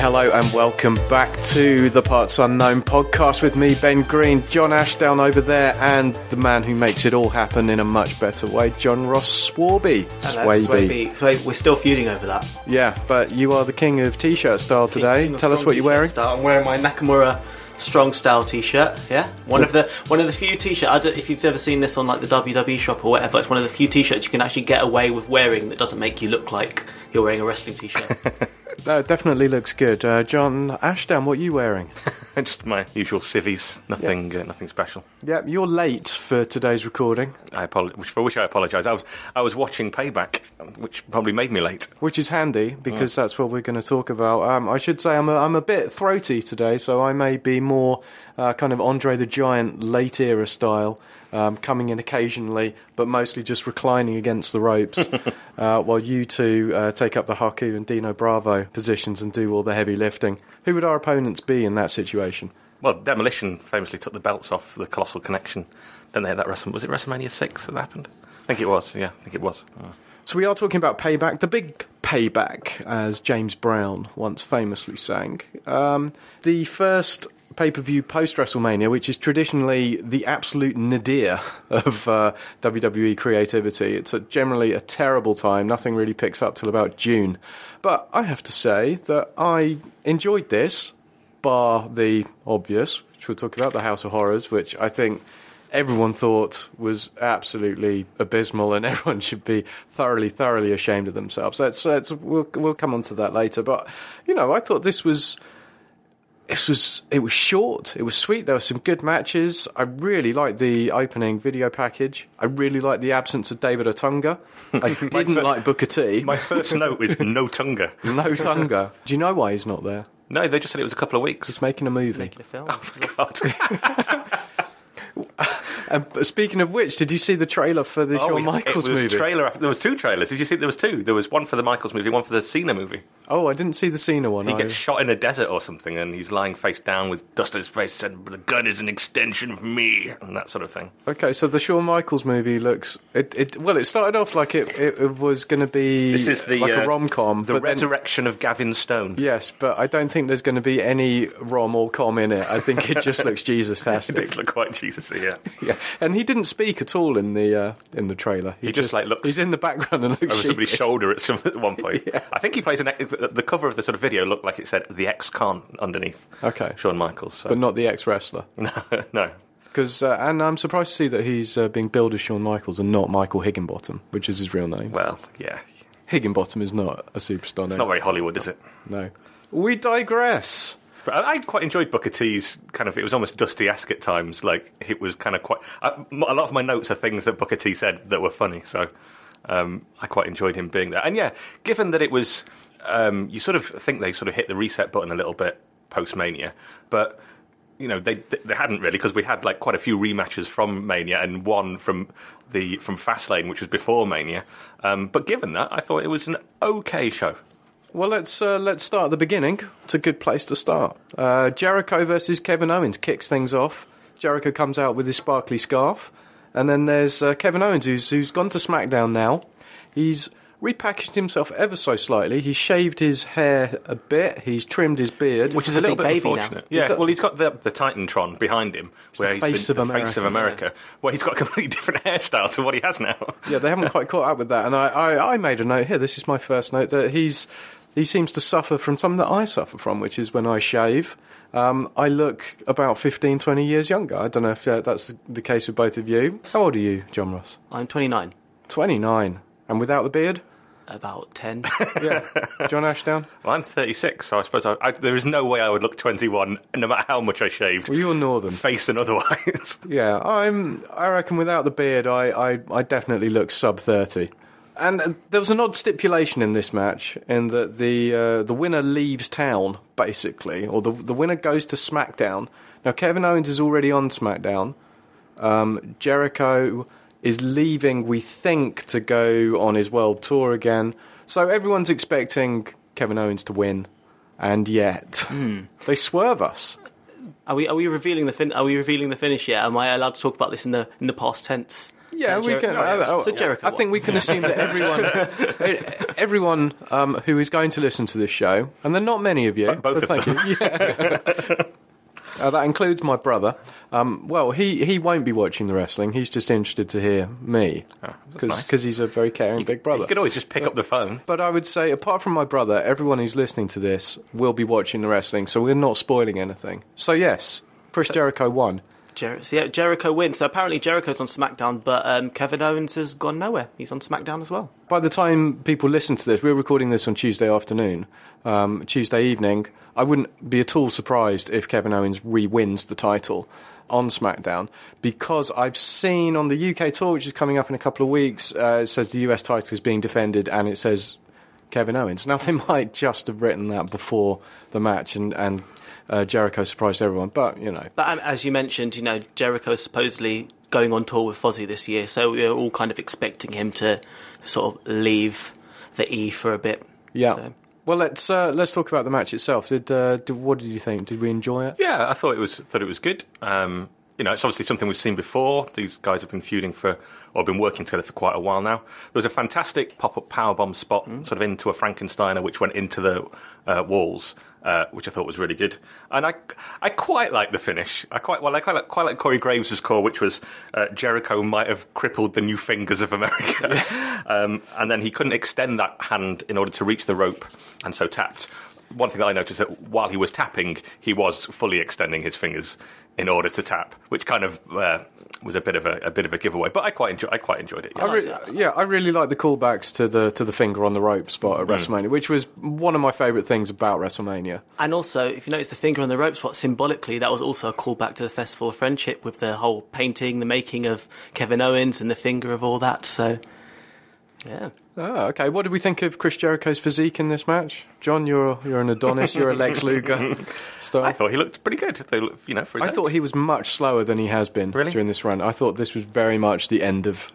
Hello and welcome back to the Parts Unknown podcast with me, Ben Green, John Ashdown over there, and the man who makes it all happen in a much better way, John Ross Swarby. Hello, Swaby. Swaby. Swaby. We're still feuding over that. Yeah, but you are the king of t-shirt style today. King Tell us what you're wearing. Style. I'm wearing my Nakamura Strong Style T-shirt. Yeah, one of the one of the few T-shirt. If you've ever seen this on like the WWE shop or whatever, it's one of the few T-shirts you can actually get away with wearing that doesn't make you look like you're wearing a wrestling T-shirt. No, it definitely looks good. Uh, John Ashdown, what are you wearing? Just my usual civvies. Nothing, uh, nothing special. yeah, you're late for today's recording, I apolo- which, for which I apologise. I was, I was watching Payback, which probably made me late. which is handy because that's what we're going to talk about. Um, I should say I'm a, I'm a bit throaty today, so I may be more uh, kind of Andre the Giant late era style, um, coming in occasionally, but mostly just reclining against the ropes, uh, while you two uh, take up the Haku and Dino Bravo positions and do all the heavy lifting. Who would our opponents be in that situation? Well, Demolition famously took the belts off the Colossal Connection. Then they had that WrestleMania. Was it WrestleMania six that happened? I think it was. Yeah, I think it was. So we are talking about payback, the big payback, as James Brown once famously sang. Um, the first pay-per-view post WrestleMania, which is traditionally the absolute nadir of uh, WWE creativity. It's a, generally a terrible time. Nothing really picks up till about June. But I have to say that I enjoyed this, bar the obvious, which we'll talk about, the House of Horrors, which I think everyone thought was absolutely abysmal, and everyone should be thoroughly, thoroughly ashamed of themselves. Let's, let's we'll we'll come on to that later. But you know, I thought this was. This was it was short. It was sweet. There were some good matches. I really liked the opening video package. I really liked the absence of David Otunga. I didn't fir- like Booker T. My first note was no Tunga. no Tunga. Do you know why he's not there? No, they just said it was a couple of weeks. He's making a movie. Making a film. Oh, God. And speaking of which, did you see the trailer for the oh, Shawn Michaels it was movie? Trailer after, there was two trailers. Did you see there was two? There was one for the Michaels movie, one for the Cena movie. oh, I didn't see the Cena one. He I- gets shot in a desert or something, and he's lying face down with dust on his face, and the gun is an extension of me, and that sort of thing. Okay, so the Shawn Michaels movie looks it, it well. It started off like it, it was going to be This is the like uh, a rom com. the resurrection of Gavin Stone. Yes, but I don't think there's going to be any rom or com in it. I think it just looks Jesus It does look quite Jesus-y, yeah. Yeah, and he didn't speak at all in the uh, in the trailer. He just, like, looks- He's in the background and looks over somebody's shoulder at some at one point. I think he plays an. The cover of the sort of video looked like it said "the ex-con" underneath. Okay. Shawn Michaels. So. but not the ex wrestler. no, no. Because uh, and I'm surprised to see that he's uh, being billed as Shawn Michaels and not Michael Hickenbottom, which is his real name. Well, yeah. Hickenbottom is not a superstar It's name. not very Hollywood, is it? No. We digress. But I, quite enjoyed Booker T's kind of. It was almost Dusty-esque at times. Like it was kind of quite. I, a lot of my notes are things that Booker T said that were funny. So um, I quite enjoyed him being there. And yeah, given that it was, um, you sort of think they sort of hit the reset button a little bit post Mania, but you know they they hadn't really because we had like quite a few rematches from Mania and one from the from Fastlane, which was before Mania. Um, but given that, I thought it was an okay show. Well, let's uh, let's start at the beginning. It's a good place to start. Uh, Jericho versus Kevin Owens kicks things off. Jericho comes out with his sparkly scarf, and then there's uh, Kevin Owens who's who's gone to SmackDown now. He's repackaged himself ever so slightly. He's shaved his hair a bit. He's trimmed his beard, Which is a a little bit baby now. unfortunate. Yeah, well, he's got the the Titantron behind him, where the he's face the, of the face of America. America, where he's got a completely different hairstyle to what he has now. yeah, they haven't quite caught up with that. And I, I, I made a note here. This is my first note that he's he seems to suffer from something that I suffer from, which is when I shave. Um, I look about 15, 20 years younger. I don't know if uh, that's the case with both of you. How old are you, John Ross? I'm 29. 29. And without the beard? About 10. Yeah, John Ashdown. Well, I'm 36, so I suppose I, I, there is no way I would look 21, no matter how much I shaved, Well, you're Northern. face and otherwise. Yeah, I'm. I reckon without the beard, I, I, I definitely look sub thirty. And there was an odd stipulation in this match, in that the uh, the winner leaves town basically, or the the winner goes to SmackDown. Now Kevin Owens is already on SmackDown. Um, Jericho is leaving, we think, to go on his world tour again. So everyone's expecting Kevin Owens to win, and yet they swerve us. Are we are we revealing the fin- are we revealing the finish yet? Am I allowed to talk about this in the in the past tense? Yeah, we Jer- can. no, I, I- so Jericho I think we can assume that everyone, everyone um, who is going to listen to this show, and there are not many of you, both but of thank you. Yeah. Uh, that includes my brother. Um, well, he, he won't be watching the wrestling. He's just interested to hear me because nice. he's a very caring big brother. You could always just pick up the phone. But I would say, apart from my brother, everyone who's listening to this will be watching the wrestling, so we're not spoiling anything. So yes, Chris Jericho won. Jer- yeah, Jericho wins. So apparently Jericho's on SmackDown, but um, Kevin Owens has gone nowhere. He's on SmackDown as well. By the time people listen to this, we're recording this on Tuesday afternoon, um, Tuesday evening. I wouldn't be at all surprised if Kevin Owens re-wins the title on SmackDown because I've seen on the UK tour, which is coming up in a couple of weeks, uh, it says the US title is being defended and it says Kevin Owens. Now they might just have written that before the match and and uh, Jericho surprised everyone, but you know. But um, as you mentioned, you know Jericho is supposedly going on tour with Fozzy this year, so we're all kind of expecting him to sort of leave the E for a bit. Yeah. So- Well, let's uh, let's talk about the match itself. Did, uh, did what did you think? Did we enjoy it? Yeah, I thought it was thought it was good. Um, you know, it's obviously something we've seen before. These guys have been feuding for or been working together for quite a while now. There was a fantastic pop-up powerbomb spot, sort of into a Frankensteiner, which went into the uh, walls, uh, which I thought was really good. And I, I quite like the finish. I quite well, I quite like, quite like Corey Graves' call, which was uh, Jericho might have crippled the new fingers of America, um, and then he couldn't extend that hand in order to reach the rope, and so tapped one thing that I noticed that while he was tapping, he was fully extending his fingers in order to tap, which kind of uh, was a bit of a, a bit of a giveaway. But I quite enjoy, I quite enjoyed it. Yeah. I re- yeah, I really like the callbacks to the to the finger on the rope spot at WrestleMania, which was one of my favourite things about WrestleMania. And also, if you notice the finger on the rope spot, symbolically, that was also a callback to the Festival of Friendship with the whole painting, the making of Kevin Owens, and the finger of all that. So, yeah. Oh, okay. What did we think of Chris Jericho's physique in this match? John, you're you're an Adonis, you're a Lex Luger. Style. I thought he looked pretty good. They look- You know, for his I age. thought he was much slower than he has been Really? during this run. I thought this was very much the end of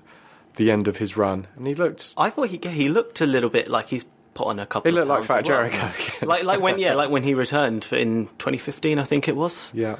the end of his run, and he looked I thought he he looked a little bit like he's put on a couple. he of looked like Fat well. Jericho. again. like like when yeah, like when he returned in 2015, I think it was. yeah.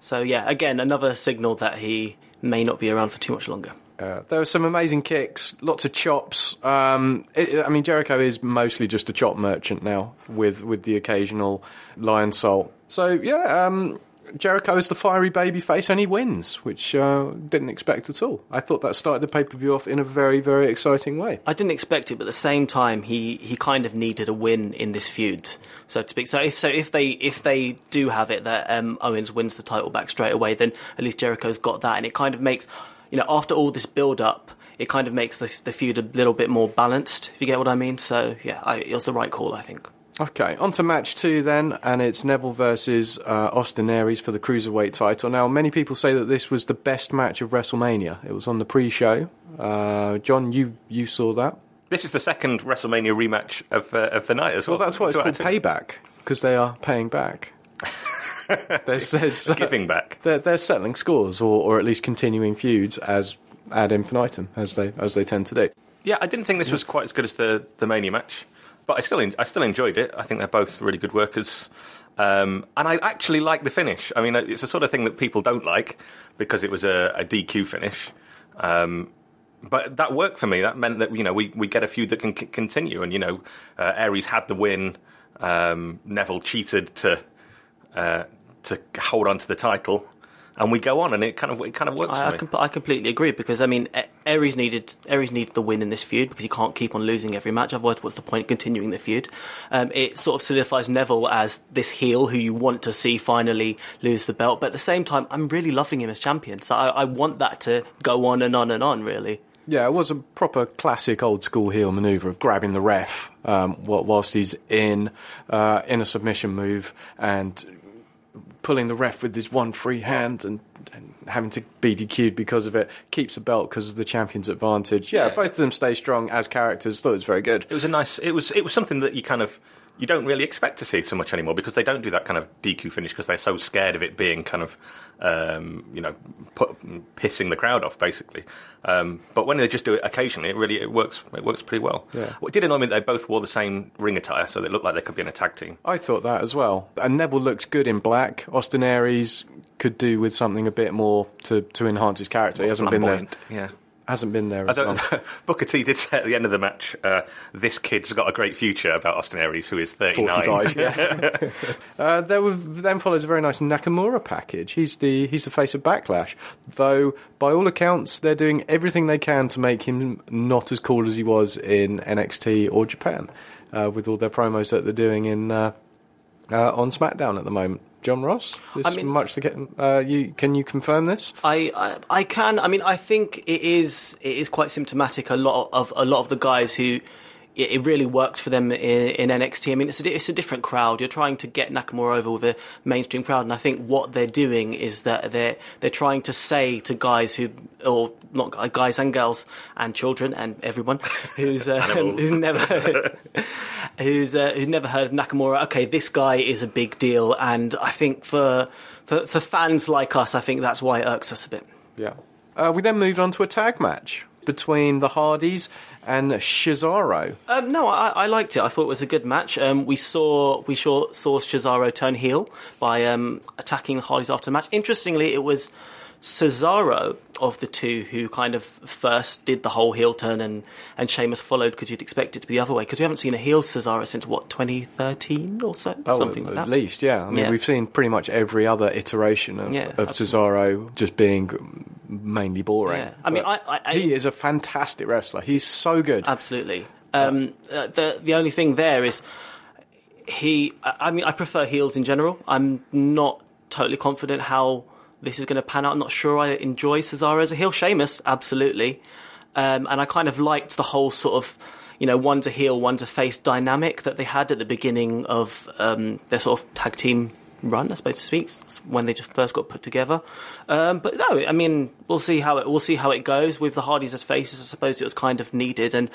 So yeah, again another signal that he may not be around for too much longer. Uh, there were some amazing kicks, lots of chops. Um, it, I mean, Jericho is mostly just a chop merchant now, with with the occasional Lionsault. So yeah, um, Jericho is the fiery baby face, and he wins, which uh, didn't expect at all. I thought that started the pay per view off in a very very exciting way. I didn't expect it, but at the same time, he, he kind of needed a win in this feud, so to speak. So if so, if they if they do have it that um, Owens wins the title back straight away, then at least Jericho's got that, and it kind of makes you know after all this build up, it kind of makes the the feud a little bit more balanced. If you get what I mean. So yeah, I, it was the right call, I think. Okay, on to match two then, and it's Neville versus uh, Austin Aries for the cruiserweight title. Now, many people say that this was the best match of WrestleMania. It was on the pre-show. Uh, John, you you saw that. This is the second WrestleMania rematch of uh, of the night as well. Well, that's why it's So called payback because they are paying back. there's, there's, uh, Giving back. they're, they're settling scores, or, or at least continuing feuds as ad infinitum, as they as they tend to do. Yeah, I didn't think this was quite as good as the the Mania match, but I still en- I still enjoyed it. I think they're both really good workers, um, and I actually like the finish. I mean, it's the sort of thing that people don't like because it was a, a DQ finish. Um, but that worked for me. That meant that you know we, we get a feud that can c- continue, and you know uh, Aries had the win. Um, Neville cheated to uh, to hold on to the title, and we go on, and it kind of it kind of works I, for I, me. com- I completely agree because I mean Aries needed Aries needed the win in this feud because he can't keep on losing every match. Otherwise, what's the point of continuing the feud? Um, it sort of solidifies Neville as this heel who you want to see finally lose the belt. But at the same time, I'm really loving him as champion. So I, I want that to go on and on and on. Really. Yeah, it was a proper classic old school heel maneuver of grabbing the ref um, whilst he's in uh, in a submission move and pulling the ref with his one free hand and, and having to be DQ'd because of it. Keeps the belt because of the champion's advantage. Yeah, Yeah. both of them stay strong as characters. Thought it was very good. It was a nice. It was. It was something that you kind of you don't really expect to see so much anymore because they don't do that kind of DQ finish because they're so scared of it being kind of um, you know put, pissing the crowd off basically. Um, but when they just do it occasionally, it really it works. It works pretty well. Yeah. What did annoy me, they both wore the same ring attire, so they looked like they could be in a tag team. I thought that as well. And Neville looks good in black. Austin Aries could do with something a bit more to, to enhance his character. He hasn't been there. Yeah. Hasn't been there I as long. Booker T did say at the end of the match, uh, "This kid's got a great future." About Austin Aries, who is thirty-nine. 45, yeah. uh, there was, then follows a very nice Nakamura package. He's the he's the face of Backlash, though by all accounts they're doing everything they can to make him not as cool as he was in NXT or Japan, uh, with all their promos that they're doing in uh, uh, on SmackDown at the moment. John Ross, this I mean- much to get. Uh, you can you confirm this? I, I I can. I mean, I think it is it is quite symptomatic. A lot of a lot of the guys who it, it really worked for them in, in NXT. I mean, it's a it's a different crowd. You're trying to get Nakamura over with a mainstream crowd, and I think what they're doing is that they're they're trying to say to guys who or not guys and girls and children and everyone who's uh, who's never who's uh, who's never heard of Nakamura. Okay, this guy is a big deal, and I think for for for fans like us, I think that's why it irks us a bit. Yeah. Uh, we then moved on to a tag match between the Hardys and Cesaro. Um, no, I, I liked it. I thought it was a good match. Um, we saw we saw, saw Cesaro turn heel by um, attacking the Hardys after the match. Interestingly, it was Cesaro of the two who kind of first did the whole heel turn, and and Sheamus followed because you'd expect it to be the other way. Because we haven't seen a heel Cesaro since what 2013 or so, something at like that. least, yeah. I mean, Yeah. we've seen pretty much every other iteration of, Yeah, of Cesaro just being mainly boring. Yeah. I mean, I- I- I- he is a fantastic wrestler. He's so good. Absolutely. Um, uh, the the only thing there is he. I I mean, I prefer heels in general. I'm not totally confident how this is going to pan out. I'm not sure I enjoy Cesaro as a heel. Sheamus, absolutely. Um, and I kind of liked the whole sort of, you know, one to heel, one to face dynamic that they had at the beginning of um, their sort of tag team run, I suppose to speak, when they just first got put together. Um, but no, I mean, we'll see how it we'll see how it goes with the Hardys as faces. I suppose it was kind of needed, and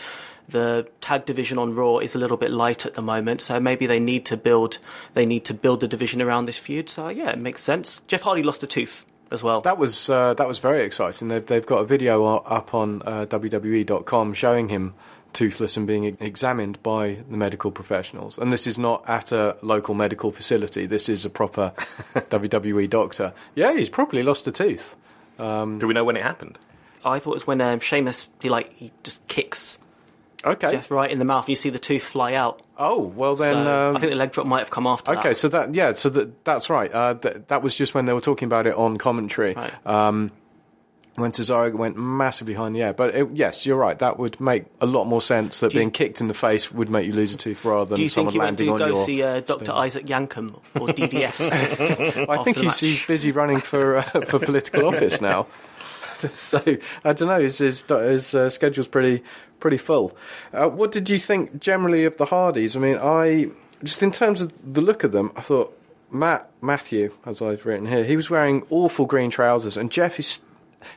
the tag division on Raw is a little bit light at the moment, so maybe they need to build they need to build the division around this feud. So yeah, it makes sense. Jeff Hardy lost a tooth as well. That was uh, that was very exciting. They've they've got a video up on uh, WWE.com showing him toothless and being e- examined by the medical professionals. And this is not at a local medical facility. This is a proper WWE doctor. Yeah, he's probably lost a tooth. Do we know when it happened? I thought it was when um, Sheamus he like he just kicks Okay. Jeff right in the mouth, and you see the tooth fly out. Oh well, then so um, I think the leg drop might have come after that. Okay, so that yeah, so that that's right. Uh, th- that was just when they were talking about it on commentary. Right. Um, when Cesaro went massively high in the air, but it, yes, you're right. That would make a lot more sense. That you- being kicked in the face would make you lose a tooth rather than Do you think someone he went landing to on go your. see uh, Dr. Isaac Yankem or DDS? I think he's, he's busy running for uh, for political office now. so I don't know. His his, his uh, schedule's pretty pretty full. Uh, what did you think generally of the Hardys? I mean, I just in terms of the look of them, I thought Matt Matthew, as I've written here, he was wearing awful green trousers, and Jeff is.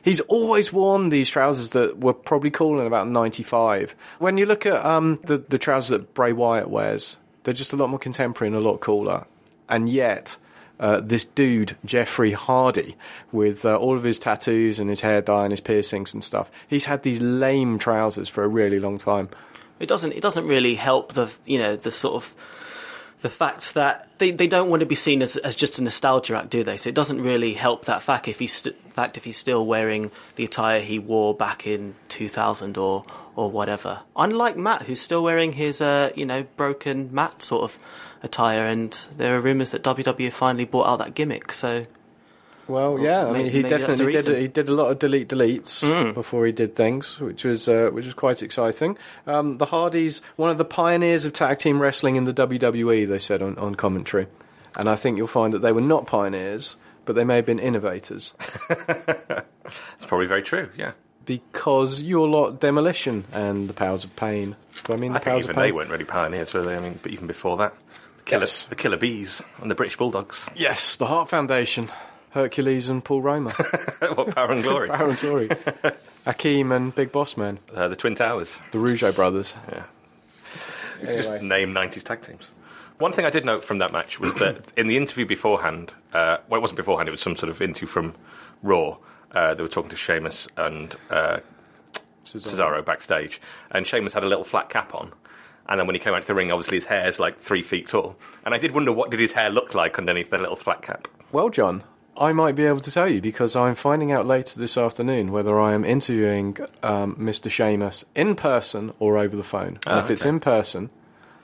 He's always worn these trousers that were probably cool in about '95. When you look at um, the the trousers that Bray Wyatt wears, they're just a lot more contemporary and a lot cooler. And yet, uh, this dude, Jeffrey Hardy, with uh, all of his tattoos and his hair dye and his piercings and stuff, he's had these lame trousers for a really long time. it doesn't it doesn't really help the you know the sort of the fact that they, they don't want to be seen as, as just a nostalgia act, do they? So it doesn't really help that fact if he's st- fact if he's still wearing the attire he wore back in 2000 or or whatever. Unlike Matt, who's still wearing his uh, you know broken Matt sort of attire, and there are rumours that WWE finally bought out that gimmick. So Well, yeah, I mean, he definitely did. He did a lot of delete deletes before he did things, which was uh, which was quite exciting. Um, the Hardys, one of the pioneers of tag team wrestling in the WWE, they said on, on commentary, and I think you'll find that they were not pioneers, but they may have been innovators. It's probably very true. Yeah. because you're a lot demolition and the powers of pain. Do I mean the I think powers even of pain? they weren't really pioneers, were they? I mean, but even before that, the killer, Yes. the killer bees and the British Bulldogs. Yes, the Heart Foundation, Hercules and Paul Roma, what power and glory? Power and Glory, Akeem and Big Boss Man, Uh, the Twin Towers. the Rougeau brothers. Yeah. Could Just name 90s tag teams. One thing I did note from that match was that in the interview beforehand, uh, well, it wasn't beforehand, it was some sort of interview from Raw. Uh, they were talking to Sheamus and uh, Cesaro backstage, and Sheamus had a little flat cap on. And then when he came out to the ring, obviously his hair's like three feet tall. And I did wonder what did his hair look like underneath the little flat cap. Well, John, I might be able to tell you because I'm finding out later this afternoon whether I am interviewing um, Mr. Sheamus in person or over the phone. And Oh, if it's in person,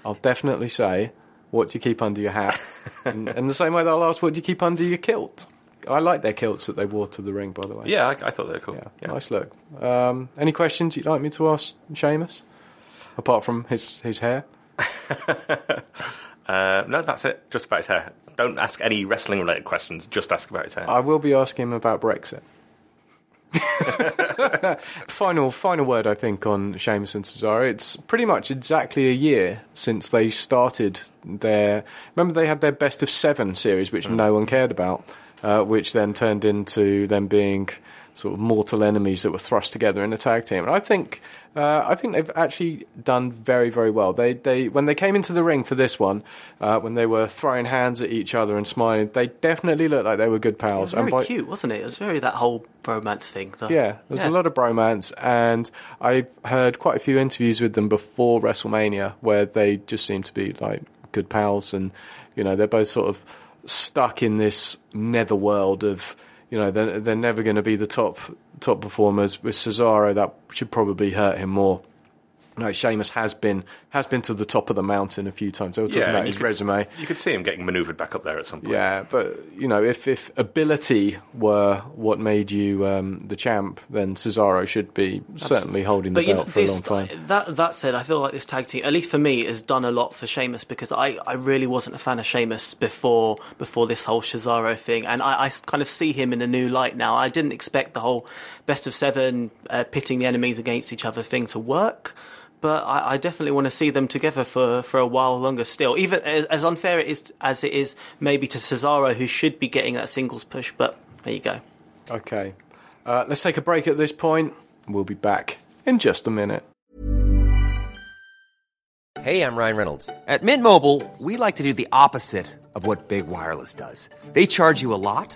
I'll definitely say, "What do you keep under your hat?" and, and the same way they'll ask, "What do you keep under your kilt?" I like their kilts that they wore to the ring, by the way. Yeah, I, I thought they were cool. Yeah, Yeah. nice look. Um, any questions you'd like me to ask Sheamus? Apart from his his hair. Uh, no, that's it. Just about his hair. Don't ask any wrestling related questions. Just ask about his hair. I will be asking him about Brexit. final final word, I think, on Sheamus and Cesaro. It's pretty much exactly a year since they started their. Remember, they had their best of seven series, which no one cared about, uh, which then turned into them being sort of mortal enemies that were thrust together in a tag team. And I think. Uh, I think they've actually done very, very well. They, they, when they came into the ring for this one, uh, when they were throwing hands at each other and smiling, they definitely looked like they were good It pals. was very by- cute, wasn't it? It was very that whole romance thing. yeah, there's Yeah. a lot of bromance, and I've heard quite a few interviews with them before WrestleMania where they just seem to be like good pals, and you know they're both sort of stuck in this netherworld of you know they're, they're never going to be the top top performers. With Cesaro, that should probably hurt him more. No, Sheamus has been has been to the top of the mountain a few times. They were talking Yeah, about his could- resume. You could see him getting manoeuvred back up there at some point. Yeah, but you know, if if ability were what made you um, the champ, then Cesaro should be certainly holding the But you know, belt for a long time. that that said, I feel like this tag team, at least for me, has done a lot for Sheamus because I, I really wasn't a fan of Sheamus before before this whole Cesaro thing, and I, I kind of see him in a new light now. I didn't expect the whole best of seven uh, pitting the enemies against each other thing to work. But I, I definitely want to see them together for, for a while longer still. Even as, as unfair it is as it is maybe to Cesaro, who should be getting that singles push. But there you go. Okay, uh, let's take a break at this point. We'll be back in just a minute. Hey, I'm Ryan Reynolds. At Mint Mobile, we like to do the opposite of what Big Wireless does. They charge you a lot,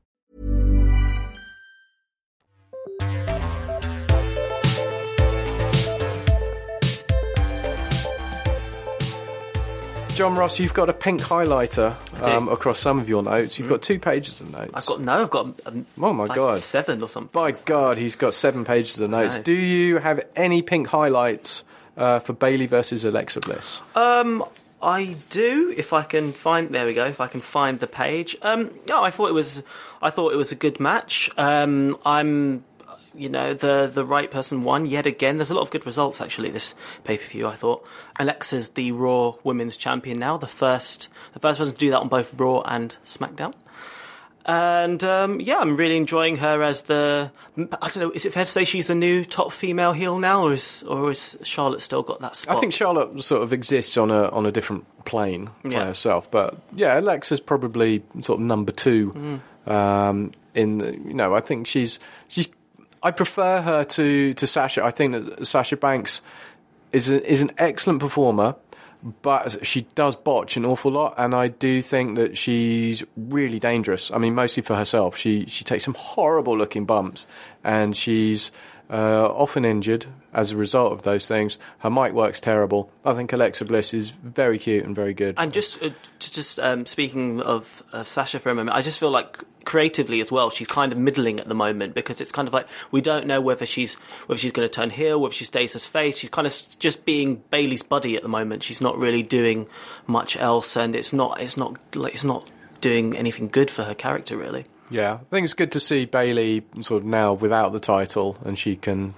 John Ross, you've got a pink highlighter um, across some of your notes. You've got two pages of notes. I've got no, I've got um, Oh my like God. seven or something. By God, he's got seven pages of notes. Do you have any pink highlights uh, for Bayley versus Alexa Bliss? Um, I do. If I can find, there we go. If I can find the page. Um, no, I thought it was. I thought it was a good match. Um, I'm, you know, the the right person won yet again. There's a lot of good results actually. This pay per view. I thought Alexa's the Raw Women's Champion now. The first, the first person to do that on both Raw and SmackDown. And um, yeah, I'm really enjoying her as the. I don't know. Is it fair to say she's the new top female heel now, or is or is Charlotte still got that spot? I think Charlotte sort of exists on a on a different plane by Yeah. herself, but yeah, Alexa's probably sort of number two. Mm. Um, in the, you know, I think she's she's. I prefer her to to Sasha. I think that Sasha Banks is a, is an excellent performer. but she does botch an awful lot, and I do think that she's really dangerous. I mean, mostly for herself. She she takes some horrible looking bumps, and she's uh, often injured as a result of those things. Her mic works terrible. I think Alexa Bliss is very cute and very good. And just, uh, just, um, speaking of, of Sasha for a moment, I just feel like creatively as well, she's kind of middling at the moment because it's kind of like we don't know whether she's whether she's going to turn heel, whether she stays as face. She's kind of just being Bayley's buddy at the moment. She's not really doing much else, and it's not it's not like it's not doing anything good for her character really. Yeah, I think it's good to see Bayley sort of now without the title, and she can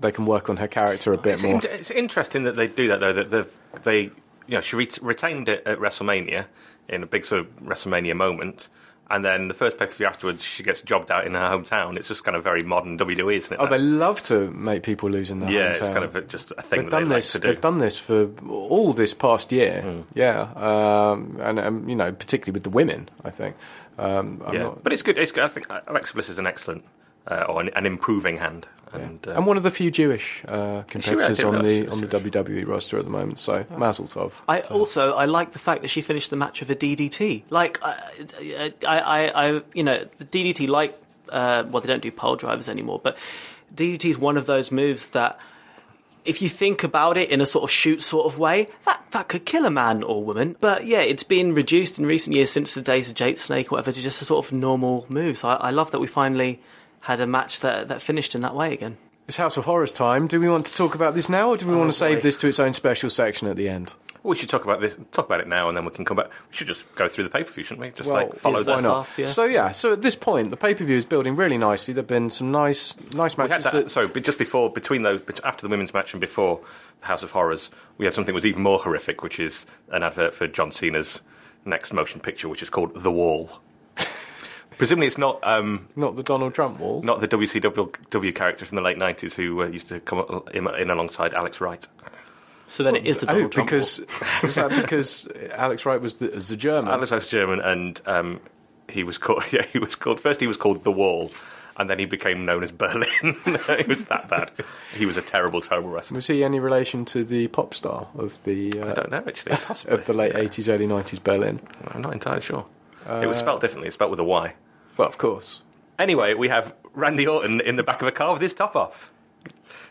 they can work on her character a bit It's, more. in- it's interesting that they do that though. That they've- they, you know, she ret- retained it at WrestleMania in a big sort of WrestleMania moment, and then the first pay per view afterwards, she gets jobbed out in her hometown. It's just kind of very modern WWE, isn't it? Oh, they love to make people lose in their yeah, it's kind of just a thing They've that done they this. like to do. They've done this for all this past year. Hmm. Yeah, um, and um, you know, particularly with the women, I think. Um, I'm yeah, not- but it's good. It's good. I think Alexa Bliss is an excellent uh, or an, an improving hand, and, uh, and one of the few Jewish uh, competitors on the on was the WWE roster at the moment. So Mazel Tov. I also I like the fact that she finished the match with a DDT. Like I, I, I, I you know, the DDT like uh, well they don't do pile drivers anymore, but DDT is one of those moves that. If you think about it in a sort of shoot sort of way, that, that could kill a man or woman. But yeah, it's been reduced in recent years since the days of Jade Snake or whatever to just a sort of normal move. So I, I love that we finally had a match that, that finished in that way again. It's House of Horrors time. Do we want to talk about this now, or do we oh, want to save this to its own special section at the end? we should talk about this. Talk about it now, and then we can come back. We should just go through the pay per view, shouldn't we? Just like follow yeah, that. why half, yeah. So yeah, so at this point, the pay per view is building really nicely. There've been some nice, nice We had matches. that, that, sorry, but just before, between those, after the women's match and before the House of Horrors, we had something that was even more horrific, which is an advert for John Cena's next motion picture, which is called The Wall. Presumably, it's not um, not the Donald Trump wall. not the WCW character from the late nineties who uh, used to come in, in alongside Alex Wright. So then it is the Oh, Donald Trump because wall. is that because Alex Wright was the, the German? Alex Wright's German, and um, he was called. Yeah, he was called. First, he was called The Wall. And then he became known as Berlin. it was that bad. He was a terrible, terrible wrestler. was he any relation to the pop star of the uh, I don't know, actually. Possibly. of the late eighties, early nineties Berlin? I'm not entirely sure. it was spelled differently. It's spelled with a Y. Well, of course. Anyway, we have Randy Orton in the back of a car with his top off.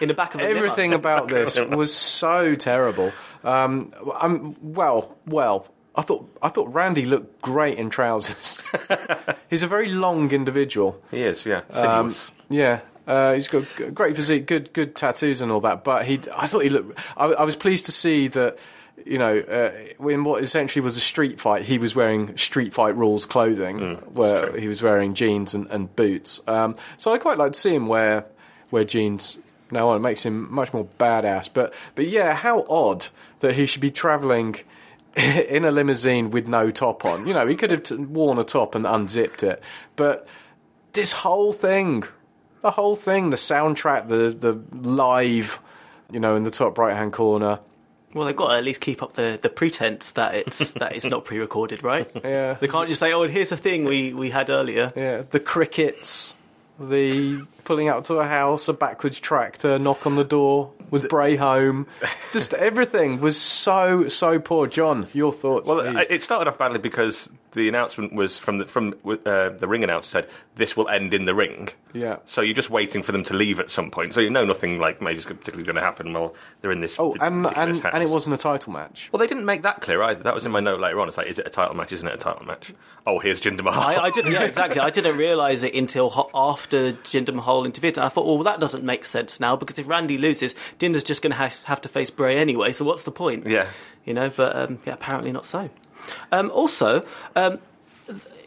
in the back of the Everything limo. about this was so terrible. Um, I'm, well, well, I thought I thought Randy looked great in trousers. He's a very long individual. He is, yeah. Um, yeah. Uh, he's got great physique, good good tattoos and all that. But he, I thought he looked. I, I was pleased to see that. You know, uh, in what essentially was a street fight, he was wearing street fight rules clothing, where he was wearing jeans and, and boots. Um, so I quite like to see him wear wear jeans now on. It makes him much more badass. But but yeah, how odd that he should be travelling in a limousine with no top on. You know, he could have t- worn a top and unzipped it, but this whole thing, the whole thing, the soundtrack, the the live, you know, in the top right hand corner. Well, they've got to at least keep up the, the pretense that it's that it's not pre-recorded, right? Yeah. They can't just say, "Oh, here's a thing we, we had earlier." Yeah, the crickets, the pulling out to a house, a backwards tractor, knock on the door with Bray home. Just everything was so so poor. John, your thoughts? Well, please. it started off badly because the announcement was from the from uh, the ring announcer said this will end in the ring. Yeah. So you're just waiting for them to leave at some point. So you know nothing like major is particularly going to happen. while they're in this. oh, and ridiculous and, house. and it wasn't a title match. Well, they didn't make that clear either. That was in my note later on. It's like, is it a title match? Isn't it a title match? Oh, here's Jinder Mahal. I, I didn't. Yeah, exactly. I didn't realise it until ho- after Jinder Mahal interfered. And I thought, well, that doesn't make sense now because if Randy loses, Jinder's just going to have, have to face Bray anyway. So what's the point? Yeah. you know. But um, yeah, apparently not so. Um, also, um,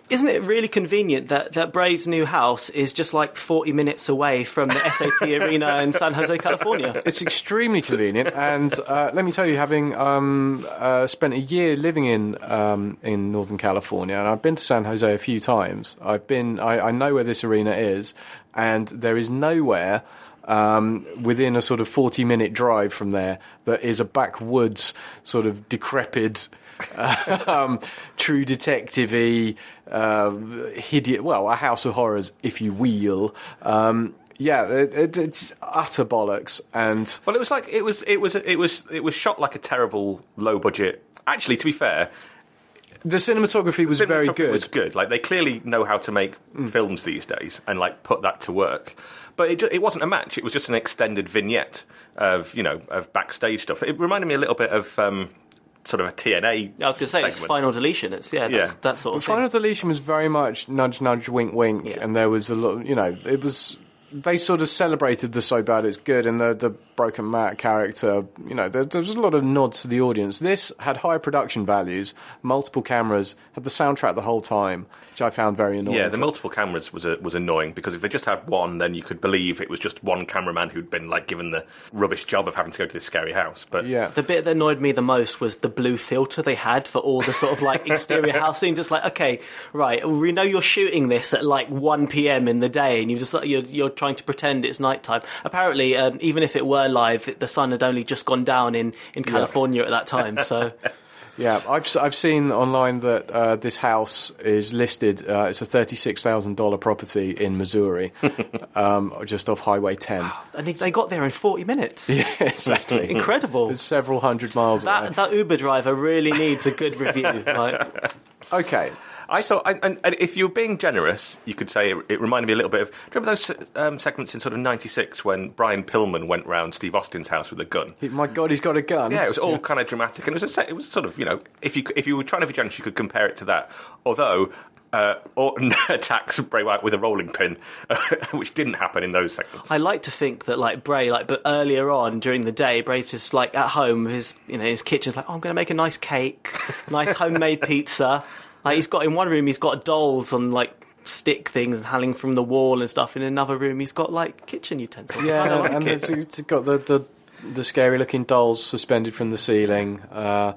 isn't it really convenient that, that Bray's new house is just like 40 minutes away from the SAP Arena in San Jose, California? It's extremely convenient, and uh, let me tell you, having um, uh, spent a year living in um, in Northern California, and I've been to San Jose a few times. I've been, I, I know where this arena is, and there is nowhere. Um, within a sort of 40 minute drive from there, that is a backwoods, sort of decrepit, um, true detective y, uh, hideous, well, a house of horrors, if you will. Um, Yeah, it, it, it's utter bollocks. And Well, it was like it was it was it was it was shot like a terrible low budget. Actually, to be fair, the cinematography was very cinematography good. Was good. Like they clearly know how to make films these days and like put that to work. But it, it wasn't a match. It was just an extended vignette of you know of backstage stuff. It reminded me a little bit of um, sort of a TNA. I was going to say it's segment. final deletion. It's yeah, that's, Yeah. that sort But of thing. Final Deletion was very much nudge, nudge, wink, wink, Yeah. and there was a lot. You know, it was they sort of celebrated the so bad it's good, and the the broken Matt character. You know, there, there was a lot of nods to the audience. This had high production values, multiple cameras, had the soundtrack the whole time, which I found very annoying. Yeah, the multiple cameras was a, was annoying because if they just had one, then you could believe it was just one cameraman who'd been like given the rubbish job of having to go to this scary house. But yeah. The bit that annoyed me the most was the blue filter they had for all the sort of like exterior housing. Just like, okay, right, we know you're shooting this at like 1 p.m. in the day, and you just you're, you're trying to pretend it's nighttime. Apparently, um, even if it were live, the sun had only just gone down in, in California at that time. So Yeah, I've I've seen online that uh, this house is listed. Uh, it's a thirty six thousand dollar property in Missouri, um, just off Highway ten. and they- they got there in 40 minutes. Yeah, exactly, Incredible. It's several hundred miles away. That, that Uber driver really needs a good review. Like, Okay, I thought, and, and, and if you're being generous, you could say it, it reminded me a little bit of. Do you remember those um, segments in sort of '96 when Brian Pillman went round Steve Austin's house with a gun? My God, he's got a gun. Yeah, it was all kind of dramatic, and it was a it was sort of you know if you if you were trying to be generous, you could compare it to that. Although uh, Orton attacks Bray Wyatt with a rolling pin, which didn't happen in those segments. I like to think that like Bray, like but earlier on during the day, Bray's just like at home, his you know his kitchen's like, oh, I'm going to make a nice cake, nice homemade pizza. Like he's got in one room, he's got dolls on like stick things and hanging from the wall and stuff. In another room, he's got like kitchen utensils. Yeah, kinda like and it. it's, it's got the, the the scary looking dolls suspended from the ceiling. Uh,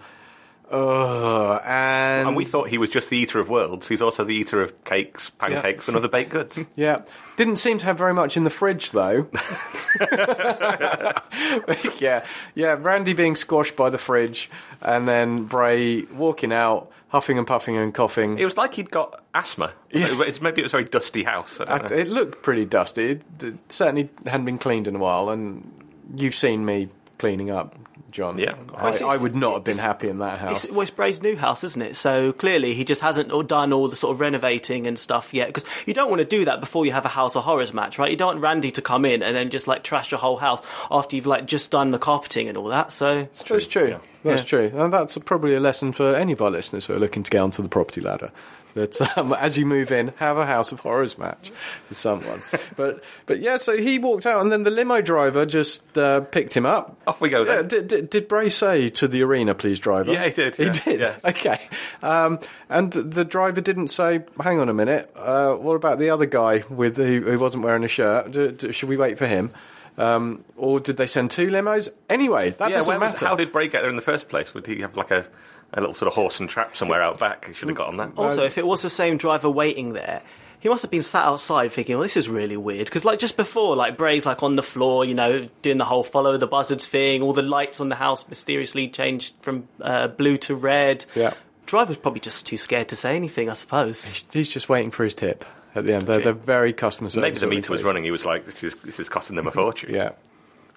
uh, and And we thought he was just the eater of worlds. He's also the eater of cakes, pancakes, and other baked goods. Yeah. Didn't seem to have very much in the fridge, though. yeah, yeah. Randy being squashed by the fridge, and then Bray walking out, huffing and puffing and coughing. It was like he'd got asthma. It's, maybe it was a very dusty house. I don't I- know. it looked pretty dusty. It, it certainly hadn't been cleaned in a while, and you've seen me cleaning up, John. Yeah. I, It's- I would not have been happy in that house. It's, well, it's Bray's new house, isn't it? So clearly he just hasn't done all the sort of renovating and stuff yet. Because you don't want to do that before you have a House of Horrors match, right? You don't want Randy to come in and then just like trash your whole house after you've like just done the carpeting and all that. So it's true. yeah. That's Yeah. true. And that's probably a lesson for any of our listeners who are looking to get onto the property ladder. That um, as you move in, have a House of Horrors match with someone. but but yeah, so he walked out, and then the limo driver just uh, picked him up. Off we go Yeah, did, did, did Bray say to the arena, please, driver? Yeah, he did, He yeah, did. Okay. Um, and the driver didn't say, "Hang on a minute. Uh, what about the other guy with who, who wasn't wearing a shirt? Do, do, should we wait for him?" Um, or did they send two limos? Anyway, that yeah, doesn't where was- matter. how did Bray get there in the first place? Would he have like a, a little sort of horse and trap somewhere out back? He should have got on that. Also, if it was the same driver waiting there, he must have been sat outside thinking, "Well, this is really weird." Because like just before, like Bray's like on the floor, you know, doing the whole follow the buzzards thing. All the lights on the house mysteriously changed from uh, blue to red. Yeah. Driver's probably just too scared to say anything, I suppose. He's just waiting for his tip at the end. They're, they're very customer service. Maybe the meter was running. He was like, "This is this is costing them a fortune." Yeah.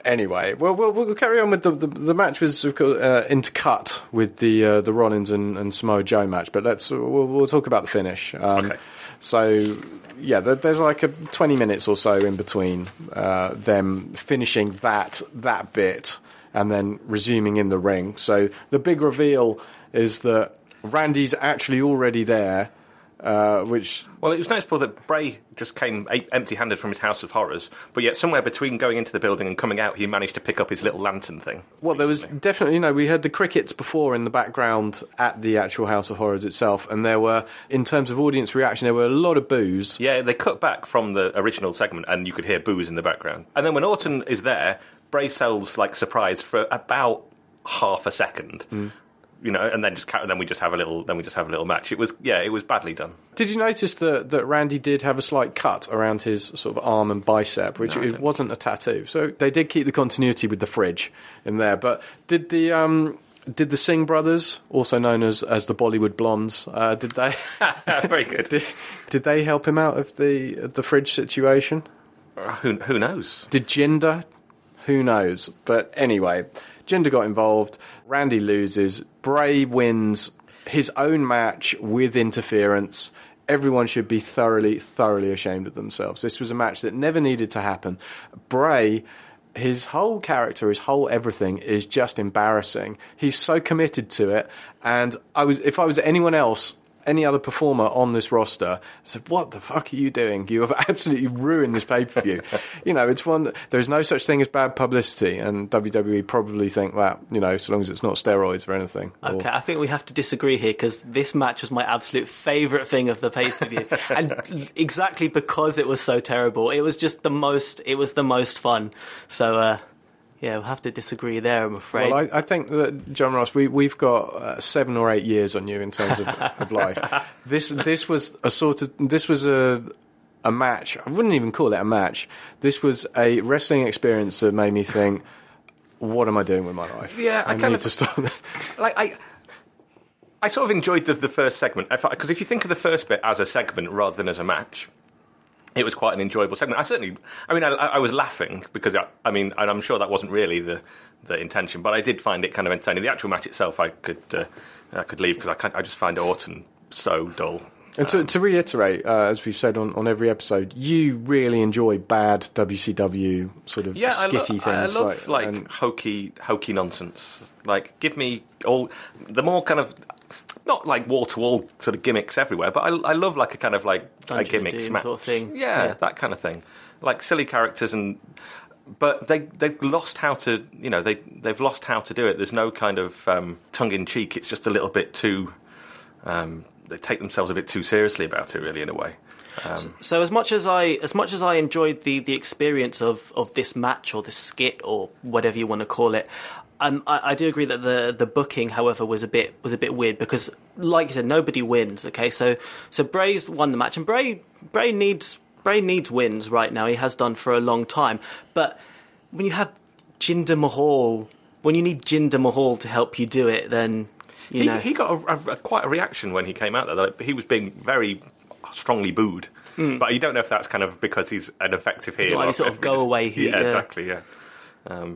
Anyway, well, we'll, we'll carry on with the the, the match was uh, intercut with the uh, the Rollins and, and Samoa Joe match, but let's we'll, we'll talk about the finish. Um, Okay. So yeah, there, there's like a 20 minutes or so in between uh, them finishing that that bit and then resuming in the ring. So the big reveal is that Randy's actually already there, uh, which Well, it was noticeable that Bray just came empty-handed from his House of Horrors, but yet somewhere between going into the building and coming out, he managed to pick up his little lantern thing. Well, there was definitely, you know, we heard the crickets before in the background at the actual House of Horrors itself, and there were, in terms of audience reaction, there were a lot of boos. Yeah, they cut back from the original segment, and you could hear boos in the background. And then when Orton is there, Bray sells like surprise for about half a second. You know, and then just then we just have a little then we just have a little match. It was yeah, it was badly done. Did you notice that, that Randy did have a slight cut around his sort of arm and bicep, which No, it wasn't a tattoo? So they did keep the continuity with the fridge in there. But did the um, did the Singh brothers, also known as as the Bollywood Blondes, uh, did they Very good. did, did they help him out of the the fridge situation? Who, who knows? Did Jinder? Who knows? But anyway, Jinder got involved. Randy loses. Bray wins his own match with interference. Everyone should be thoroughly, thoroughly ashamed of themselves. This was a match that never needed to happen. Bray, his whole character, his whole everything is just embarrassing. He's so committed to it. And I was, if I was anyone else, any other performer on this roster, said, "What the fuck are you doing? You have absolutely ruined this pay per view." you know, it's one. That, There's no such thing as bad publicity, and WWE probably think that. You know, so long as it's not steroids or anything. or- Okay, I think we have to disagree here because this match was my absolute favourite thing of the pay per view, and exactly because it was so terrible, it was just the most. It was the most fun. So uh, yeah, we'll have to disagree there. I'm afraid. Well, I, I think that Jonross, we, we've got uh, seven or eight years on you in terms of, of life. This this was a sort of this was a a match. I wouldn't even call it a match. This was a wrestling experience that made me think, "What am I doing with my life? Yeah, I I, kind need of- to stop." like I, I sort of enjoyed the, the first segment because if you think of the first bit as a segment rather than as a match, it was quite an enjoyable segment. I certainly, I mean, I, I was laughing because I, I mean, and I'm sure that wasn't really the the intention, but I did find it kind of entertaining. The actual match itself, I could uh, I could leave because I can't, I just find Orton so dull. And to, to reiterate, uh, as we've said on, on every episode, you really enjoy bad WCW sort of Yeah, I, lo- skitty I things. love like, and- hokey, hokey nonsense. Like, give me all the more kind of not like wall to wall sort of gimmicks everywhere, but I, I love like a kind of like a Dungeon of gimmicks match sort of thing. Yeah, Yeah. that kind of thing. Like silly characters and. But they they've lost how to you know they they've lost how to do it. There's no kind of um, tongue in cheek. It's just a little bit too. Um, they take themselves a bit too seriously about it, really, in a way. So as much as I as much as I enjoyed the the experience of of this match or this skit or whatever you want to call it, um, I, I do agree that the the booking, however, was a bit was a bit weird because, like you said, nobody wins. Okay, so so Bray's won the match, and Bray Bray needs Bray needs wins right now. He has done for a long time, but when you have Jinder Mahal, when you need Jinder Mahal to help you do it, then you he, know he got a, a, quite a reaction when he came out there. Like, he was being very strongly booed, but you don't know if that's kind of because he's an effective heel. Like sort of go away yeah. exactly. Yeah.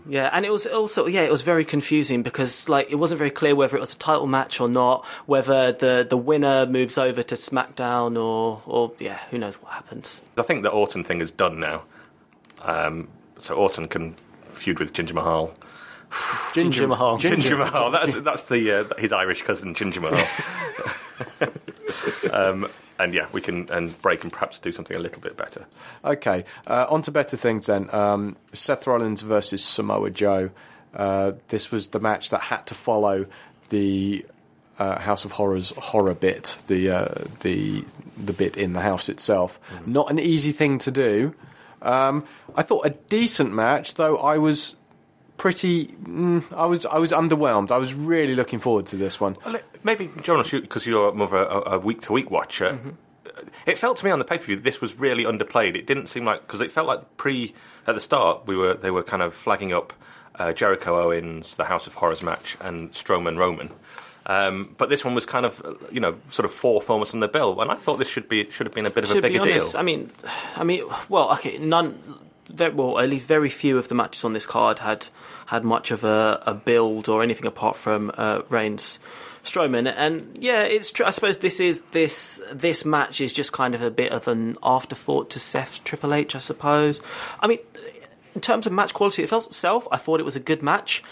Yeah, and it was also yeah, it was very confusing because like it wasn't very clear whether it was a title match or not, whether the the winner moves over to SmackDown or or yeah, who knows what happens. I think the Orton thing is done now, um, so Orton can feud with Ginger Mahal. Ginger Mahal. Ginger, Mahal. That's that's the uh, his Irish cousin, Ginger Mahal. um, and yeah, we can and Bray can perhaps do something a little bit better. Okay, uh, on to better things then. Um, Seth Rollins versus Samoa Joe. Uh, this was the match that had to follow the uh, House of Horrors horror bit, the uh, the the bit in the house itself. Not an easy thing to do. Um, I thought a decent match, though. I was pretty. Mm, I was I was underwhelmed. I was really looking forward to this one. Well, Maybe, John, because you're more of a week to week watcher, Mm-hmm. it felt to me on the pay per view this was really underplayed. It didn't seem like because it felt like pre at the start we were they were kind of flagging up uh, Jericho Owens, the House of Horrors match, and Strowman Roman. Um, but this one was kind of, uh, you know, sort of fourth almost on the bill, and I thought this should be should have been a bit of a bigger honest, deal. I mean, I mean, well, okay, none. Very, well, at least very few of the matches on this card had had much of a, a build or anything apart from uh, Reigns Strowman, and yeah, it's true. I suppose this is this this match is just kind of a bit of an afterthought to Seth Triple H, I suppose. I mean, in terms of match quality itself, I thought it was a good match.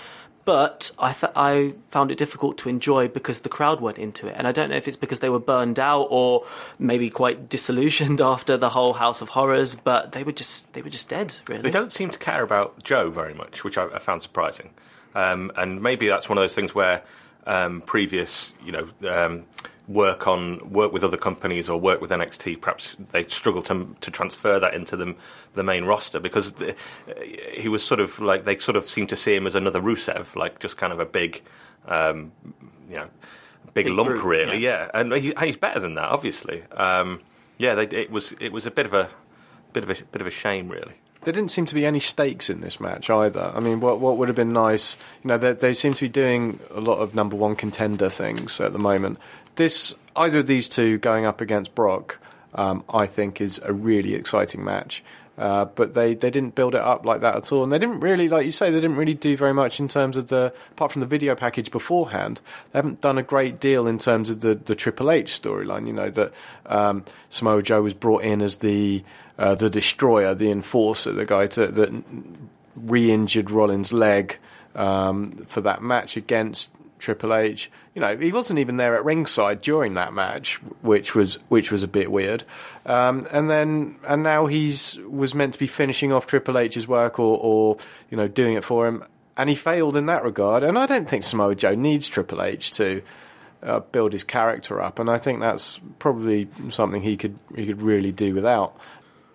But I th- I found it difficult to enjoy because the crowd went into it, and I don't know if it's because they were burned out or maybe quite disillusioned after the whole House of Horrors. But they were just they were just dead, really. They don't seem to care about Joe very much, which I, I found surprising. Um, and maybe that's one of those things where um, previous, you know, um, work on work with other companies or work with NXT, perhaps they struggle to to transfer that into the the main roster because the, he was sort of like they sort of seem to see him as another Rusev, like just kind of a big, um, you know, big, Big lump, brute, really. yeah. Yeah, and he, he's better than that, obviously. Um, yeah, they, it was it was a bit of a bit of a bit of a shame, really. There didn't seem to be any stakes in this match either. I mean, what what would have been nice, you know, they, they seem to be doing a lot of number one contender things at the moment. This either of these two going up against Brock, um, I think, is a really exciting match. Uh, but they, they didn't build it up like that at all, and they didn't really, like you say, they didn't really do very much in terms of the apart from the video package beforehand. They haven't done a great deal in terms of the the Triple H storyline. You know that um, Samoa Joe was brought in as the uh, the destroyer, the enforcer, the guy to, that re-injured Rollins' leg um, for that match against Triple H. You know, he wasn't even there at ringside during that match, which was which was a bit weird. Um, and then and now he's was meant to be finishing off Triple H's work or, or you know doing it for him, and he failed in that regard. And I don't think Samoa Joe needs Triple H to. Uh, build his character up, and I think that's probably something he could he could really do without.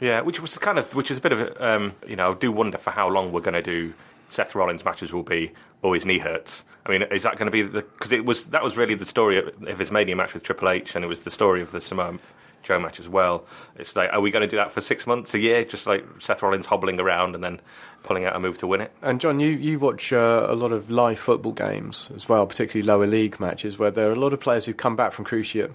Yeah, which was kind of which is a bit of um, you know, I do wonder for how long we're going to do Seth Rollins matches will be. Oh, his knee hurts. I mean, is that going to be the because it was that was really the story of, his Mania match with Triple H, and it was the story of the Samoa Joe match as well. It's like, are we going to do that for six months, a year, just like Seth Rollins hobbling around and then pulling out a move to win it? And John, you you watch uh, a lot of live football games as well, particularly lower league matches, where there are a lot of players who come back from cruciate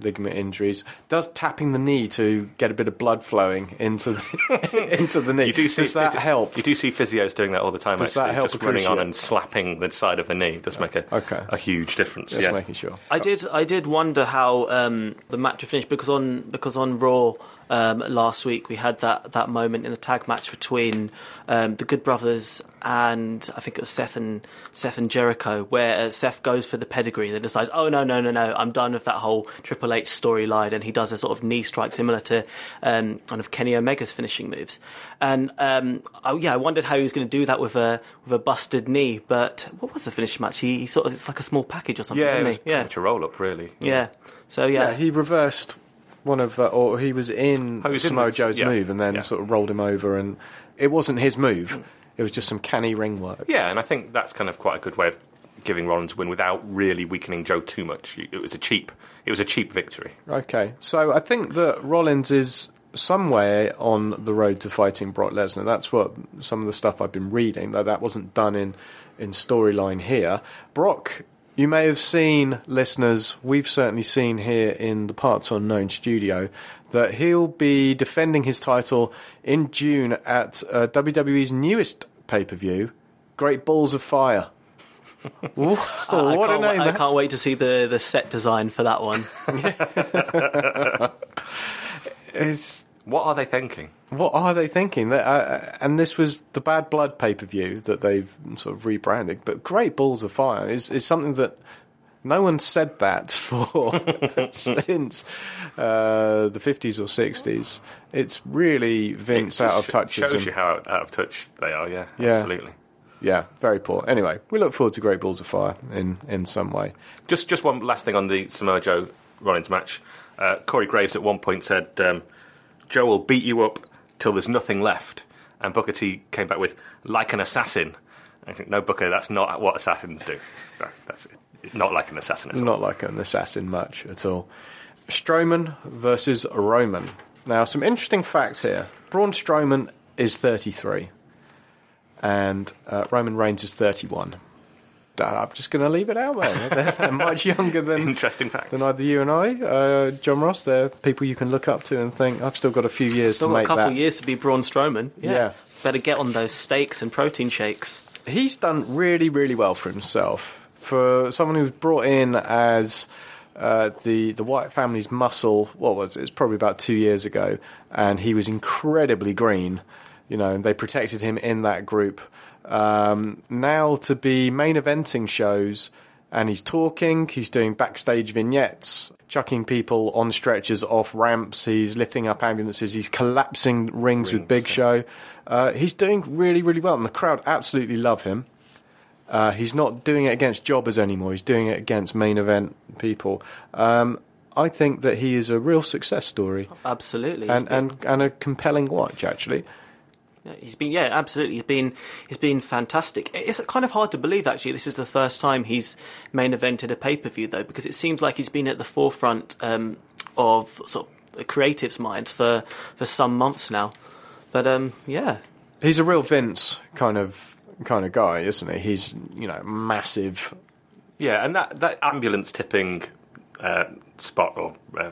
ligament injuries. Does tapping the knee to get a bit of blood flowing into the, into the knee? You do see does that physio- help? You do see physios doing that all the time. Does actually, that help just running on and slapping the side of the knee does make a Okay. a huge difference. Just yeah. making sure. I did. I did wonder how um, the match would finish because on because on Raw um, last week we had that, that moment in the tag match between um, the Good Brothers and I think it was Seth and Seth and Jericho, where uh, Seth goes for the pedigree, then decides, oh no no no no, I'm done with that whole Triple H storyline, and he does a sort of knee strike similar to um, kind of Kenny Omega's finishing moves, and um, oh yeah, I wondered how he was going to do that with a with a busted knee, but what was the finish match? He, he sort of it's like a small package or something, Yeah, it didn't was he? Yeah. a roll up, really. Yeah. So yeah, Yeah, he reversed one of, uh, or he was in Oh, Samoa Joe's yeah, move and then yeah. sort of rolled him over, and it wasn't his move. It was just some canny ring work. Yeah, and I think that's kind of quite a good way of giving Rollins a win without really weakening Joe too much. It was a cheap, it was a cheap victory. Okay, so I think that Rollins is some way on the road to fighting Brock Lesnar. That's what some of the stuff I've been reading, though that wasn't done in in storyline here. Brock, you may have seen, listeners, we've certainly seen here in the Parts Unknown studio, that he'll be defending his title in June at uh, WWE's newest pay per view, Great Balls of Fire. Whoa, I, what a name! I can't wait to see the, the set design for that one. It's- What are they thinking? What are they thinking? That, uh, and this was the Bad Blood pay per view that they've sort of rebranded. But Great Balls of Fire is, is something that no one said that for since uh, the 50s or 60s. It's really Vince It out of touch. Shows and- you how out out of touch they are. Yeah, Yeah. absolutely. Yeah, very poor. Anyway, we look forward to Great Balls of Fire in, in some way. Just just one last thing on the Samoa Joe Rollins match. Uh, Corey Graves at one point said, um, "Joe will beat you up till there's nothing left," and Booker T came back with "like an assassin." I think no, Booker, that's not what assassins do. That's not like an assassin. Not like an assassin much at all. Strowman versus Roman. Now, some interesting facts here. Braun Strowman is 33, and uh, Roman Reigns is 31. I'm just going to leave it out there. They're, they're much younger than Interesting fact. than either you and I. Uh, Jonross, they're people you can look up to and think, I've still got a few years Still to got a couple that. of years to be Braun Strowman. Yeah. Yeah. Better get on those steaks and protein shakes. he's done really, really well for himself. For someone who was brought in as uh, the the Wyatt family's muscle, what was it? It was probably about two years ago, and he was incredibly green. You know, and they protected him in that group. Um, now to be main eventing shows, and he's talking. He's doing backstage vignettes, chucking people on stretchers off ramps. He's lifting up ambulances. He's collapsing rings, with Big Show. Uh, he's doing really, really well, and the crowd absolutely love him. Uh, he's not doing it against jobbers anymore. He's doing it against main event people. Um, I think that he is a real success story Absolutely. and, been- and, and a compelling watch, actually. Yeah, he's been yeah, absolutely. He's been he's been fantastic. It's kind of hard to believe actually. This is the first time he's main evented a pay per view though, because it seems like he's been at the forefront um, of sort of the creatives' mind for for some months now. But um, yeah, He's a real Vince kind of kind of guy, isn't he? He's you know massive. Yeah, and that, that ambulance tipping uh, spot or uh,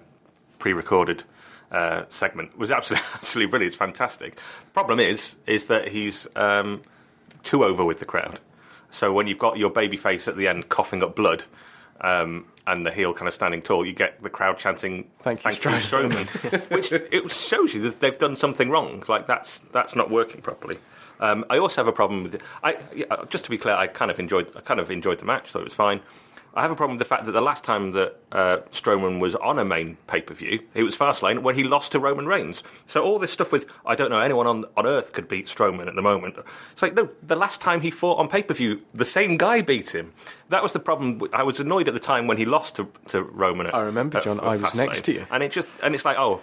pre-recorded uh, segment was absolutely absolutely brilliant. It's fantastic. Problem is, is that he's um, too over with the crowd. So when you've got your baby face at the end coughing up blood. Um, and the heel kind of standing tall, you get the crowd chanting Thank you, Strowman," which it shows you that they've done something wrong. Like that's that's not working properly. Um, I also have a problem with. I yeah, just to be clear, I kind of enjoyed. I kind of enjoyed the match, so it was fine. I have a problem with the fact that the last time that uh, Strowman was on a main pay per view, it was Fastlane when he lost to Roman Reigns. So all this stuff with I don't know anyone on on earth could beat Strowman at the moment. It's like no, the last time he fought on pay per view, the same guy beat him. That was the problem. I was annoyed at the time when he lost to, to Roman. At, I remember, at- John, at I was next to you. and it just and it's like oh,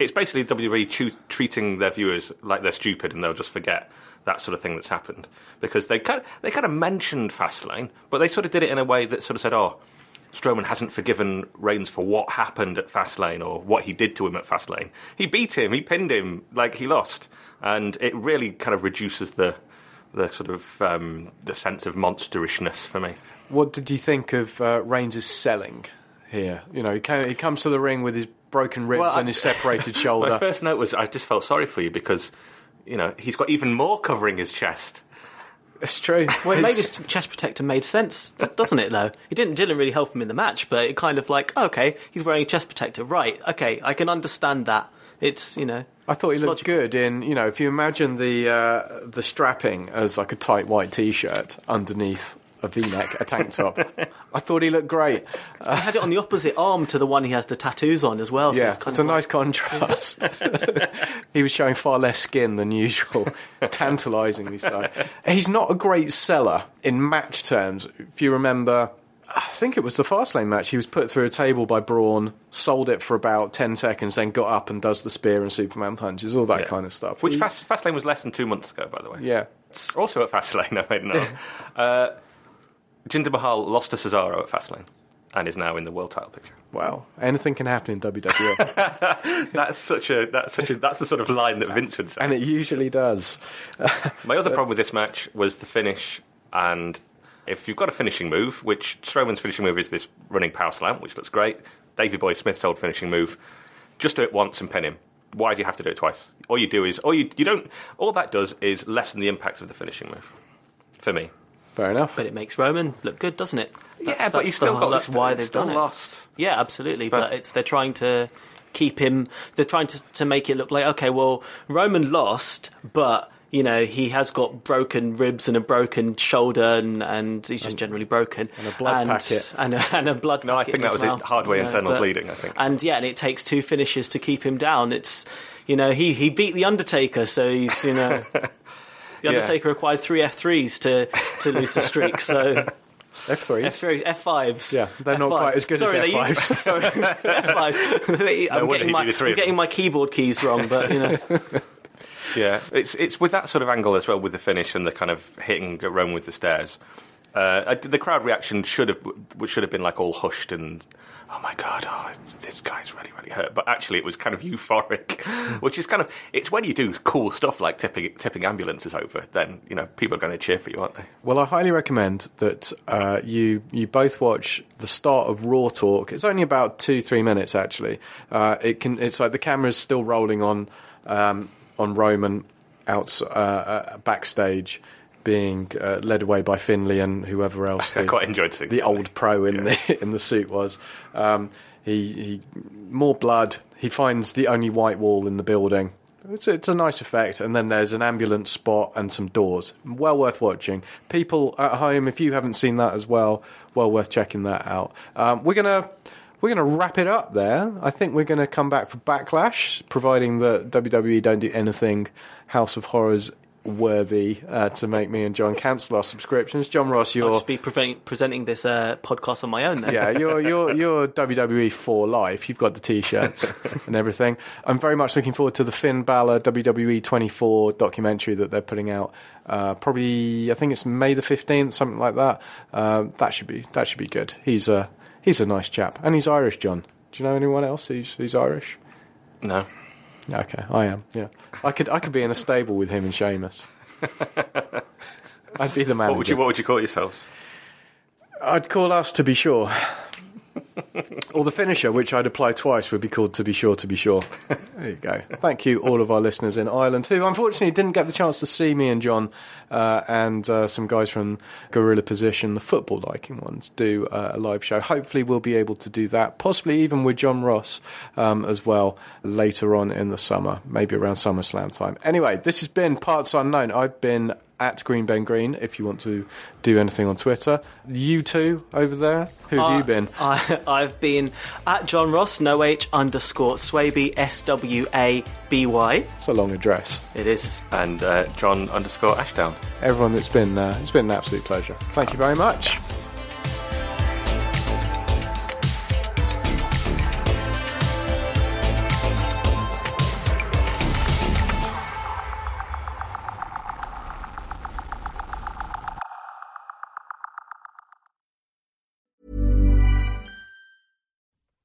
it's basically WWE treating their viewers like they're stupid and they'll just forget that sort of thing that's happened because they kind of, they kind of mentioned Fastlane, but they sort of did it in a way that sort of said oh. Strowman hasn't forgiven Reigns for what happened at Fastlane or what he did to him at Fastlane. He beat him, he pinned him, like he lost, and it really kind of reduces the the sort of um, the sense of monsterishness for me. What did you think of uh, Reigns' selling here? You know, he, came, he comes to the ring with his broken ribs Well, and his separated shoulder. My first note was I just felt sorry for you because you know he's got even more covering his chest. It's true. Well, it made his chest protector made sense, doesn't it? Though it didn't didn't really help him in the match, but it kind of like oh, okay, he's wearing a chest protector, right? Okay, I can understand that. It's you know, I thought he looked logical. good in, you know, if you imagine the uh, the strapping as like a tight white t-shirt underneath a V-neck, a tank top. I thought he looked great. He had it on the opposite arm to the one he has the tattoos on as well. So yeah, it's, it's, kind a like- nice contrast. he was showing far less skin than usual, tantalisingly so. He's not a great seller in match terms. If you remember, I think it was the Fastlane match. He was put through a table by Braun, sold it for about ten seconds, then got up and does the spear and Superman punches, all that Yeah. kind of stuff. Which He- Fast, Fastlane was less than two months ago, by the way. yeah. Also at Fastlane, I made a note. uh, Jinder Mahal lost to Cesaro at Fastlane and is now in the world title picture. Wow, anything can happen in WWE, That's such a that's such a that's the sort of line that Vince would say. and it usually does. My other problem with this match was the finish, and if you've got a finishing move, which Strowman's finishing move is this running power slam, which looks great. Davey Boy Smith's old finishing move, just do it once and pin him. Why do you have to do it twice? All you do is, all you you don't. All that does is lessen the impact of the finishing move. For me, Fair enough. But it makes Roman look good, doesn't it? yeah, but he's still whole- got that's why they've still done it. lost. Yeah, absolutely. But, But- it's they're trying to keep him. They're trying to to make it look like okay, well, Roman lost, but you know he has got broken ribs and a broken shoulder, and, and he's just generally broken, and a blood packet. and a, and a blood. No, I think that his was it, mouth, hardware you know, internal but- bleeding, I think. And yeah, and it takes two finishes to keep him down. It's you know he he beat the Undertaker, so he's you know. The Yeah. Undertaker required three F3s to, to lose the streak, so F3. F3, F5s. Yeah, they're not F5s. quite as good as sorry, they F5s. use- sorry, F5s. I'm, wonder getting my, did the three I'm getting my keyboard keys wrong, but you know. Yeah, it's it's with that sort of angle as well, with the finish and the kind of hitting Roman with the stairs. Uh, I- the crowd reaction should have should have been like all hushed and oh my god, oh, this guy's really really hurt. But actually, it was kind of euphoric, which is kind of it's when you do cool stuff like tipping tipping ambulances over, then you know people are going to cheer for you, aren't they? Well, I highly recommend that uh, you you both watch the start of Raw Talk. It's only about two three minutes actually. Uh, it can it's like the camera's still rolling on um, on Roman out uh, uh, backstage, being uh, led away by Finlay and whoever else. I the- quite enjoyed seeing the Finlay. old pro in the in the suit was. Um, he, he more blood. He finds the only white wall in the building. It's, it's a nice effect, and then there's an ambulance spot and some doors. Well worth watching. People at home, if you haven't seen that as well, well worth checking that out. Um, we're gonna we're gonna wrap it up there. I think we're gonna come back for Backlash, providing that WWE don't do anything House of Horrors worthy uh, to make me and John cancel our subscriptions. Jonross, you're I'll just be prevent- presenting this uh, podcast on my own then. yeah, you're you're you're WWE for life. You've got the t-shirts and everything. I'm very much looking forward to the Finn Balor WWE 24 documentary that they're putting out. Uh, probably, I think it's May the 15th, something like that. Uh, that should be that should be good. He's a he's a nice chap, and he's Irish. John, do you know anyone else who's who's Irish? No, Okay, I am. Yeah, I could I could be in a stable with him and Sheamus. I'd be the manager. what would you what would you call yourselves? I'd call us to be sure. Or the finisher, which I'd apply twice, would be called "To Be Sure, To Be Sure." there you go. Thank you, all of our listeners in Ireland who, unfortunately, didn't get the chance to see me and John uh, and uh, some guys from Gorilla Position, the football liking ones, do uh, a live show. Hopefully, we'll be able to do that, possibly even with Jonross um, as well later on in the summer, maybe around SummerSlam time. Anyway, this has been Parts Unknown. I've been at Green Ben Green if you want to do anything on Twitter. You two over there, who have Uh, you been? I, I've been at Jonross, no H underscore Swaby, S W A B Y. It's a long address. It is. And uh, John underscore Ashdown. Everyone, it's been uh, it's been an absolute pleasure. Thank you very much.